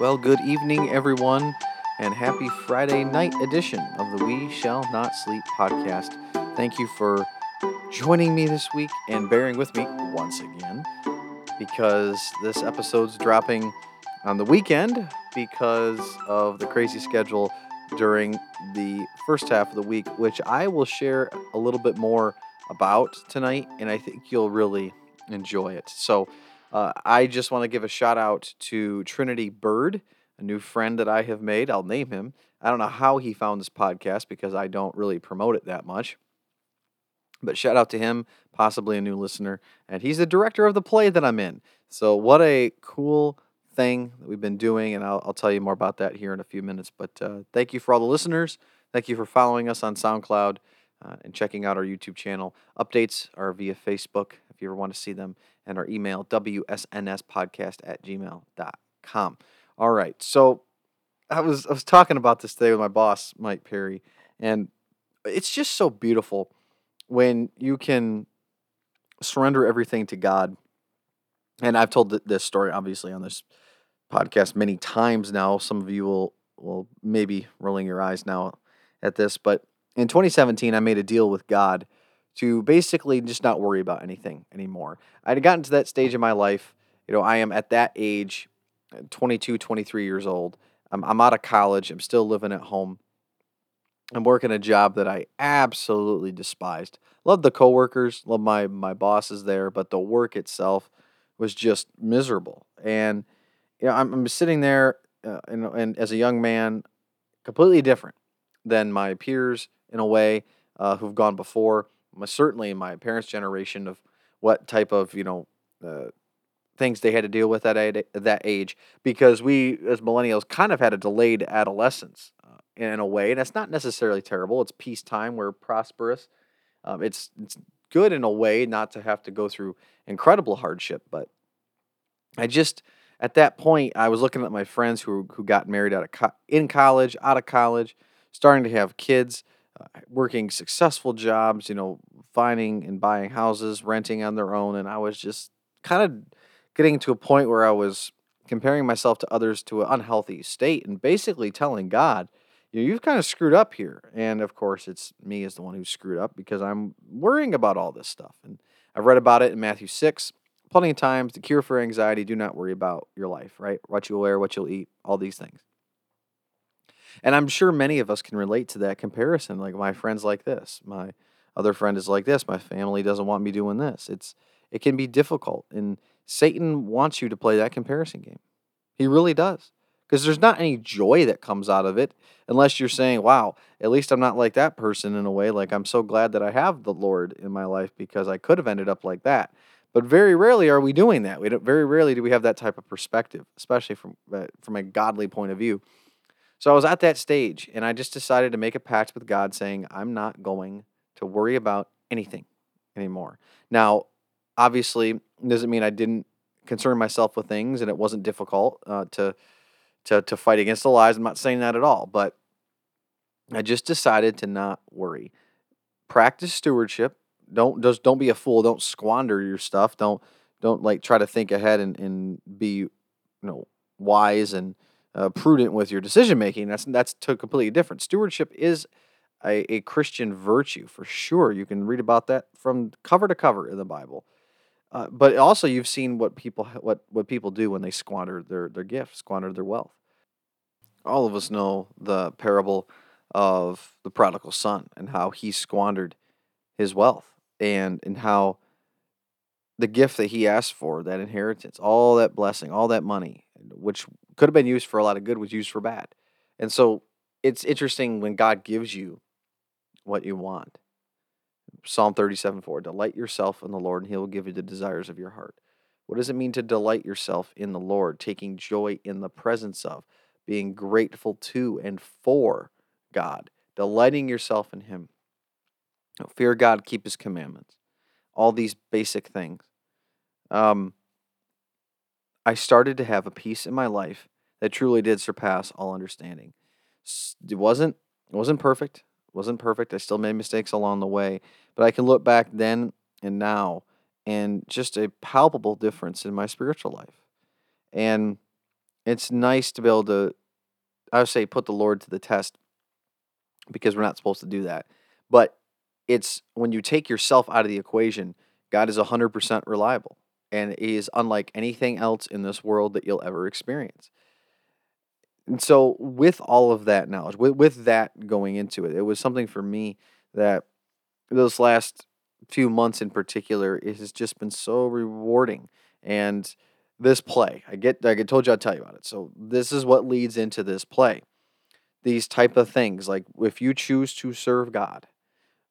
Well, good evening, everyone, and happy Friday night edition of the We Shall Not Sleep podcast. Thank you for joining me this week and bearing with me once again because this episode's dropping on the weekend because of the crazy schedule during the first half of the week, which I will share a little bit more about tonight, and I think you'll really enjoy it. So, uh, I just want to give a shout out to Trinity Bird, a new friend that I have made. I'll name him. I don't know how he found this podcast because I don't really promote it that much. But shout out to him, possibly a new listener. And he's the director of the play that I'm in. So, what a cool thing that we've been doing. And I'll, I'll tell you more about that here in a few minutes. But uh, thank you for all the listeners. Thank you for following us on SoundCloud uh, and checking out our YouTube channel. Updates are via Facebook if you ever want to see them and our email, wsnspodcast at gmail.com. All right. So I was I was talking about this today with my boss, Mike Perry, and it's just so beautiful when you can surrender everything to God. And I've told this story obviously on this podcast many times now. Some of you will will maybe rolling your eyes now at this, but in 2017 I made a deal with God to basically just not worry about anything anymore. I had gotten to that stage in my life. You know, I am at that age, uh, 22, 23 years old. I'm, I'm out of college. I'm still living at home. I'm working a job that I absolutely despised. Love the coworkers, love my my bosses there, but the work itself was just miserable. And you know, I'm, I'm sitting there, uh, and, and as a young man, completely different than my peers in a way uh, who've gone before. Certainly in my parents' generation of what type of you know uh, things they had to deal with at a, that age because we as millennials kind of had a delayed adolescence uh, in a way and it's not necessarily terrible. It's peacetime we're prosperous. Um, it's it's good in a way not to have to go through incredible hardship but i just at that point i was looking at my friends who who got married out of co- in college out of college starting to have kids Uh, working successful jobs, you know, finding and buying houses, renting on their own. And I was just kind of getting to a point where I was comparing myself to others to an unhealthy state and basically telling God, you know, you've kind of screwed up here. And of course, it's me as the one who screwed up because I'm worrying about all this stuff. And I've read about it in Matthew 6 plenty of times. The cure for anxiety do not worry about your life, right? What you'll wear, what you'll eat, all these things. And I'm sure many of us can relate to that comparison. Like my friends like this, my other friend is like this, my family doesn't want me doing this. It's it can be difficult and Satan wants you to play that comparison game. He really does. Because there's not any joy that comes out of it unless you're saying, wow, at least I'm not like that person in a way. Like, I'm so glad that I have the Lord in my life because I could have ended up like that. But very rarely are we doing that. We don't, very rarely do we have that type of perspective, especially from, uh, from a godly point of view. So I was at that stage and I just decided to make a pact with God saying, I'm not going to worry about anything anymore. Now, obviously, doesn't mean I didn't concern myself with things and it wasn't difficult uh, to, to, to fight against the lies. I'm not saying that at all, but I just decided to not worry. Practice stewardship. Don't just don't be a fool. Don't squander your stuff. Don't don't like try to think ahead and, and be you know wise and uh, prudent with your decision making. That's that's completely different. Stewardship is a, a Christian virtue for sure. You can read about that from cover to cover in the Bible. Uh, but also, you've seen what people what what people do when they squander their their gifts, squander their wealth. All of us know the parable of the prodigal son and how he squandered his wealth and and how the gift that he asked for, that inheritance, all that blessing, all that money, which could have been used for a lot of good was used for bad. And so it's interesting when God gives you what you want. Psalm 37 4 Delight yourself in the Lord, and he will give you the desires of your heart. What does it mean to delight yourself in the Lord? Taking joy in the presence of, being grateful to and for God, delighting yourself in Him. Fear God, keep His commandments. All these basic things. Um, I started to have a peace in my life that truly did surpass all understanding. It wasn't it wasn't perfect. It wasn't perfect. I still made mistakes along the way, but I can look back then and now and just a palpable difference in my spiritual life. And it's nice to be able to, I would say, put the Lord to the test because we're not supposed to do that. But it's when you take yourself out of the equation, God is 100% reliable and he is unlike anything else in this world that you'll ever experience. And so, with all of that knowledge, with, with that going into it, it was something for me that those last few months in particular, it has just been so rewarding. And this play, I get, I told you I'd tell you about it. So, this is what leads into this play. These type of things, like if you choose to serve God,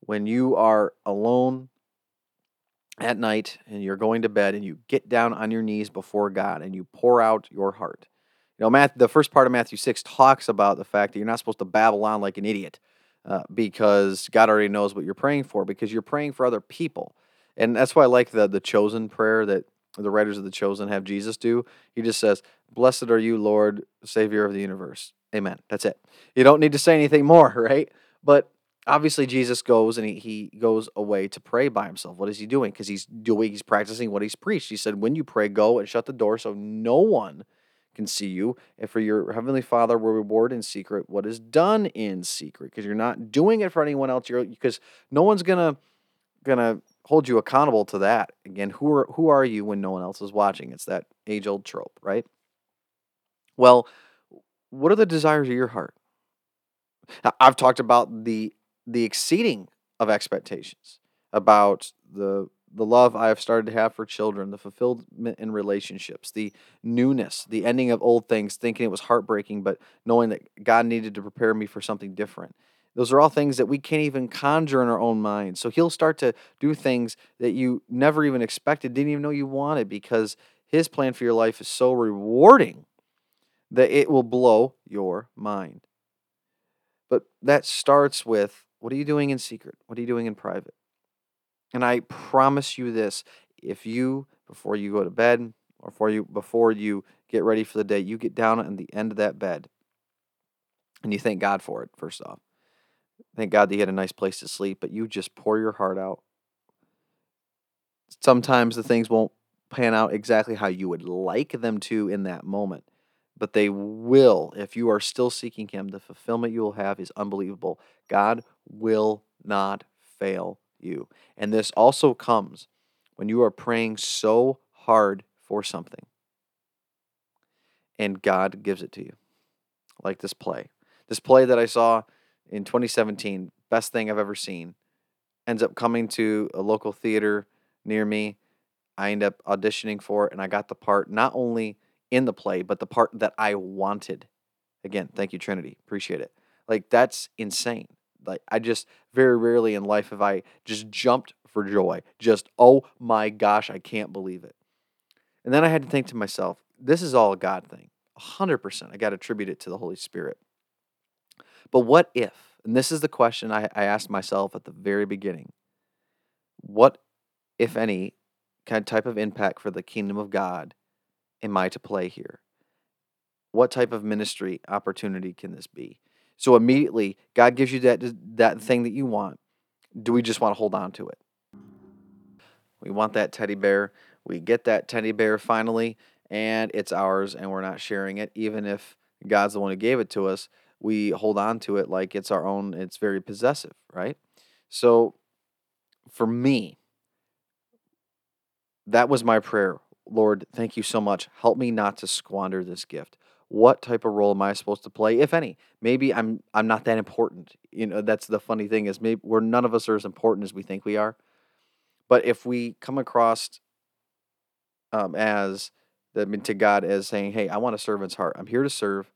when you are alone at night and you're going to bed and you get down on your knees before God and you pour out your heart. You know, Matt, the first part of Matthew 6 talks about the fact that you're not supposed to babble on like an idiot uh, because God already knows what you're praying for because you're praying for other people. And that's why I like the, the chosen prayer that the writers of the chosen have Jesus do. He just says, Blessed are you, Lord, Savior of the universe. Amen. That's it. You don't need to say anything more, right? But obviously Jesus goes and he, he goes away to pray by himself. What is he doing? Because he's doing he's practicing what he's preached. He said, When you pray, go and shut the door so no one can see you. And for your heavenly Father will reward in secret what is done in secret. Because you're not doing it for anyone else. You're because no one's gonna gonna hold you accountable to that. Again, who are who are you when no one else is watching? It's that age old trope, right? Well, what are the desires of your heart? Now, I've talked about the the exceeding of expectations about the the love I have started to have for children, the fulfillment in relationships, the newness, the ending of old things, thinking it was heartbreaking, but knowing that God needed to prepare me for something different. Those are all things that we can't even conjure in our own mind. So He'll start to do things that you never even expected, didn't even know you wanted, because His plan for your life is so rewarding that it will blow your mind. But that starts with what are you doing in secret? What are you doing in private? And I promise you this if you, before you go to bed, or for you, before you get ready for the day, you get down on the end of that bed and you thank God for it, first off. Thank God that you had a nice place to sleep, but you just pour your heart out. Sometimes the things won't pan out exactly how you would like them to in that moment but they will if you are still seeking him the fulfillment you will have is unbelievable god will not fail you and this also comes when you are praying so hard for something and god gives it to you like this play this play that i saw in 2017 best thing i've ever seen ends up coming to a local theater near me i end up auditioning for it and i got the part not only in the play, but the part that I wanted. Again, thank you, Trinity. Appreciate it. Like, that's insane. Like, I just very rarely in life have I just jumped for joy. Just, oh my gosh, I can't believe it. And then I had to think to myself, this is all a God thing. 100%. I got to attribute it to the Holy Spirit. But what if, and this is the question I, I asked myself at the very beginning, what, if any, kind of type of impact for the kingdom of God am I to play here? What type of ministry opportunity can this be? So immediately, God gives you that that mm-hmm. thing that you want. Do we just want to hold on to it? We want that teddy bear. We get that teddy bear finally, and it's ours, and we're not sharing it, even if God's the one who gave it to us. We hold on to it like it's our own. It's very possessive, right? So, for me, that was my prayer Lord, thank you so much. Help me not to squander this gift. What type of role am I supposed to play, if any? Maybe I'm I'm not that important. You know, that's the funny thing is maybe we're none of us are as important as we think we are. But if we come across um, as the to God as saying, "Hey, I want a servant's heart. I'm here to serve.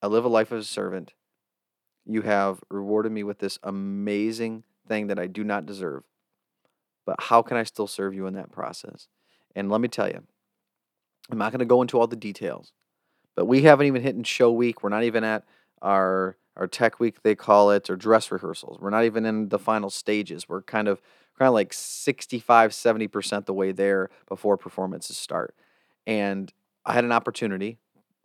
I live a life as a servant. You have rewarded me with this amazing thing that I do not deserve. But how can I still serve you in that process?" And let me tell you, I'm not going to go into all the details, but we haven't even hit in show week. We're not even at our our tech week they call it or dress rehearsals. We're not even in the final stages. We're kind of kind of like 65 70% the way there before performances start. And I had an opportunity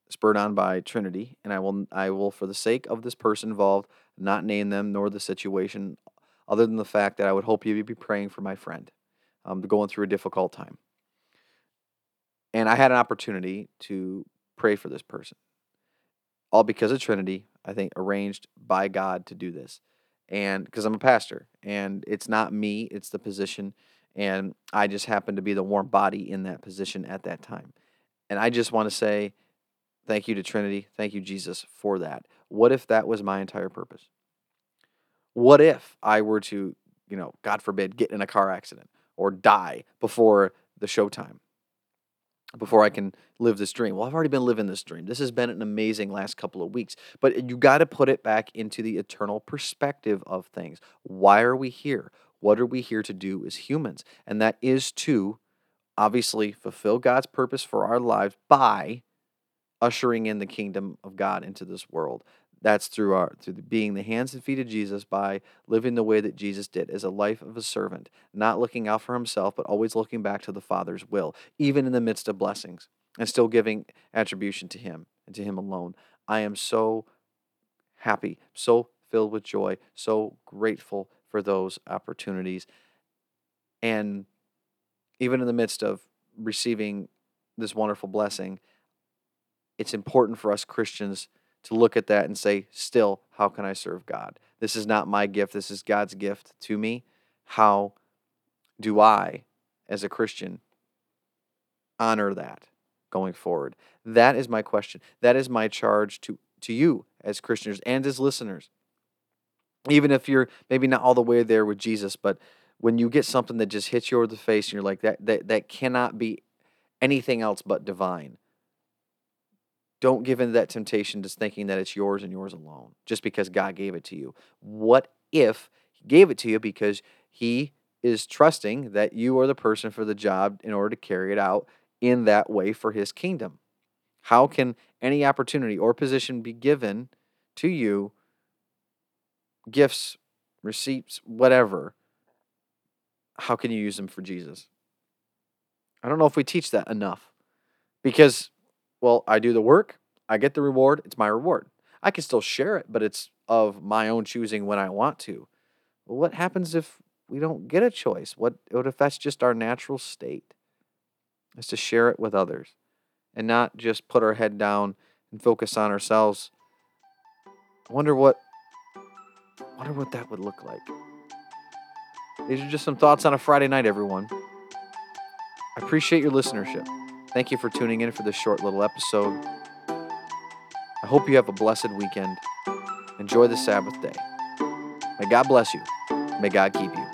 spurred on by Trinity and I will I will for the sake of this person involved not name them nor the situation other than the fact that I would hope you'd be praying for my friend um, going through a difficult time and I had an opportunity to pray for this person. All because of Trinity, I think, arranged by God to do this. And because I'm a pastor, and it's not me, it's the position. And I just happen to be the warm body in that position at that time. And I just want to say thank you to Trinity. Thank you, Jesus, for that. What if that was my entire purpose? What if I were to, you know, God forbid, get in a car accident or die before the showtime? Before I can live this dream. Well, I've already been living this dream. This has been an amazing last couple of weeks, but you got to put it back into the eternal perspective of things. Why are we here? What are we here to do as humans? And that is to obviously fulfill God's purpose for our lives by ushering in the kingdom of God into this world. That's through our through being the hands and feet of Jesus by living the way that Jesus did as a life of a servant, not looking out for himself, but always looking back to the Father's will, even in the midst of blessings, and still giving attribution to Him and to Him alone. I am so happy, so filled with joy, so grateful for those opportunities. And even in the midst of receiving this wonderful blessing, it's important for us Christians to look at that and say, still, how can I serve God? This is not my gift, this is God's gift to me. How do I, as a Christian, honor that going forward? That is my question. That is my charge to, to you as Christians and as listeners. Even if you're maybe not all the way there with Jesus, but when you get something that just hits you over the face and you're like, that, that, that cannot be anything else but divine don't give in to that temptation just thinking that it's yours and yours alone, just because God gave it to you. What if He gave it to you because He is trusting that you are the person for the job in order to carry it out in that way for His kingdom? How can any opportunity or position be given to you, gifts, receipts, whatever? How can you use them for Jesus? I don't know if we teach that enough because well, I do the work, I get the reward, it's my reward. I can still share it, but it's of my own choosing when I want to. Well, what happens if we don't get a choice? What, what if that's just our natural state? Is to share it with others and not just put our head down and focus on ourselves. I wonder what wonder what that would look like. These are just some thoughts on a Friday night, everyone. I appreciate your listenership. Thank you for tuning in for this short little episode. I hope you have a blessed weekend. Enjoy the Sabbath day. May God bless you. May God keep you.